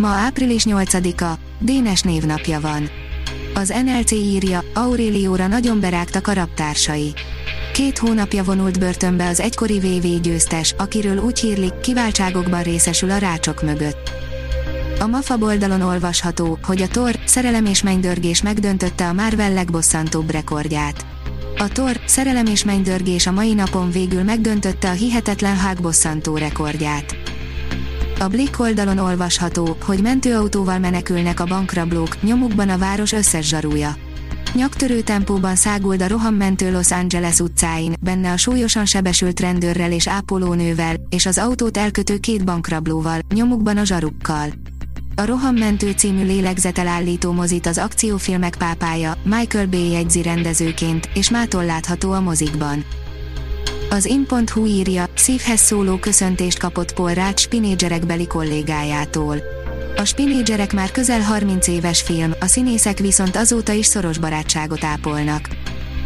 Ma április 8-a, Dénes névnapja van. Az NLC írja, Aurélióra nagyon berágtak a raptársai. Két hónapja vonult börtönbe az egykori VV győztes, akiről úgy hírlik, kiváltságokban részesül a rácsok mögött. A MAFA oldalon olvasható, hogy a Thor, szerelem és mennydörgés megdöntötte a Marvel legbosszantóbb rekordját. A Thor, szerelem és mennydörgés a mai napon végül megdöntötte a hihetetlen hágbosszantó rekordját. A Blick oldalon olvasható, hogy mentőautóval menekülnek a bankrablók, nyomukban a város összes zsarúja. Nyaktörő tempóban száguld a rohammentő Los Angeles utcáin, benne a súlyosan sebesült rendőrrel és ápolónővel, és az autót elkötő két bankrablóval, nyomukban a zsarukkal. A Rohammentő című lélegzetelállító mozit az akciófilmek pápája, Michael Bay jegyzi rendezőként, és mától látható a mozikban. Az in.hu írja, szívhez szóló köszöntést kapott Paul Rács spinédzserekbeli kollégájától. A spinédzserek már közel 30 éves film, a színészek viszont azóta is szoros barátságot ápolnak.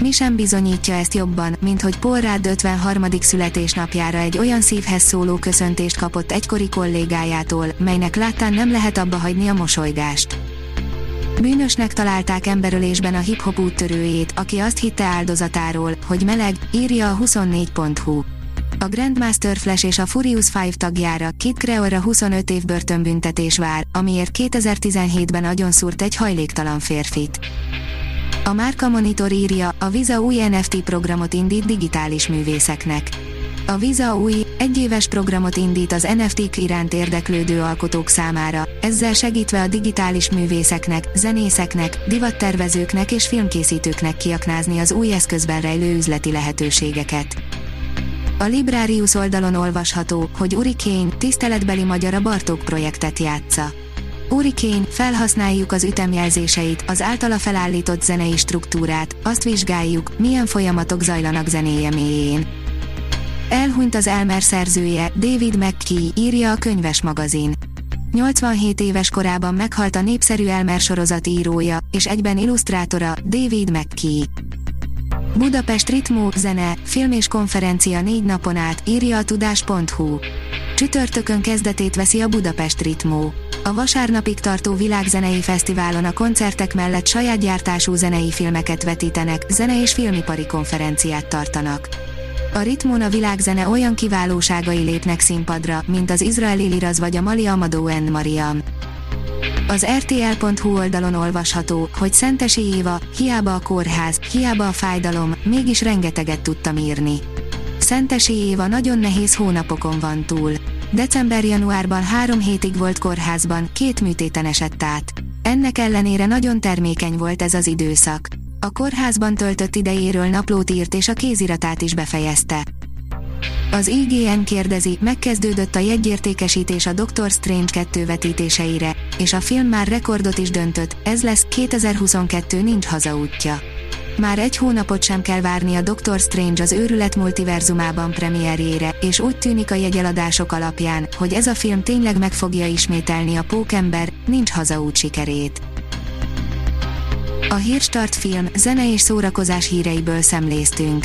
Mi sem bizonyítja ezt jobban, mint hogy Paul Rudd 53. születésnapjára egy olyan szívhez szóló köszöntést kapott egykori kollégájától, melynek láttán nem lehet abba hagyni a mosolygást. Bűnösnek találták emberölésben a hip-hop úttörőjét, aki azt hitte áldozatáról, hogy meleg, írja a 24.hu. A Grandmaster Flash és a Furious 5 tagjára, Kid Creorra 25 év börtönbüntetés vár, amiért 2017-ben agyonszúrt egy hajléktalan férfit. A Márka Monitor írja, a Visa új NFT programot indít digitális művészeknek. A Visa új, egyéves programot indít az NFT-k iránt érdeklődő alkotók számára, ezzel segítve a digitális művészeknek, zenészeknek, divattervezőknek és filmkészítőknek kiaknázni az új eszközben rejlő üzleti lehetőségeket. A Librarius oldalon olvasható, hogy Uri Kane tiszteletbeli magyar a Bartók projektet játsza. Uri Kane, felhasználjuk az ütemjelzéseit, az általa felállított zenei struktúrát, azt vizsgáljuk, milyen folyamatok zajlanak zenéje mélyén. Elhunyt az Elmer szerzője, David McKee, írja a könyves magazin. 87 éves korában meghalt a népszerű Elmer sorozat írója, és egyben illusztrátora, David McKee. Budapest Ritmó, zene, film és konferencia négy napon át, írja a tudás.hu. Csütörtökön kezdetét veszi a Budapest Ritmó. A vasárnapig tartó világzenei fesztiválon a koncertek mellett saját gyártású zenei filmeket vetítenek, zene és filmipari konferenciát tartanak. A ritmon a világzene olyan kiválóságai lépnek színpadra, mint az izraeli liraz vagy a mali Amadou N. Mariam. Az RTL.hu oldalon olvasható, hogy Szentesi Éva, hiába a kórház, hiába a fájdalom, mégis rengeteget tudtam írni. Szentesi Éva nagyon nehéz hónapokon van túl. December-januárban három hétig volt kórházban, két műtéten esett át. Ennek ellenére nagyon termékeny volt ez az időszak. A kórházban töltött idejéről naplót írt és a kéziratát is befejezte. Az IGN kérdezi, megkezdődött a jegyértékesítés a Doctor Strange 2 vetítéseire, és a film már rekordot is döntött, ez lesz 2022 nincs hazaútja. Már egy hónapot sem kell várni a Doctor Strange az őrület multiverzumában premierjére, és úgy tűnik a jegyeladások alapján, hogy ez a film tényleg meg fogja ismételni a Pókember, nincs hazaút sikerét. A Hírstart film, zene és szórakozás híreiből szemléztünk.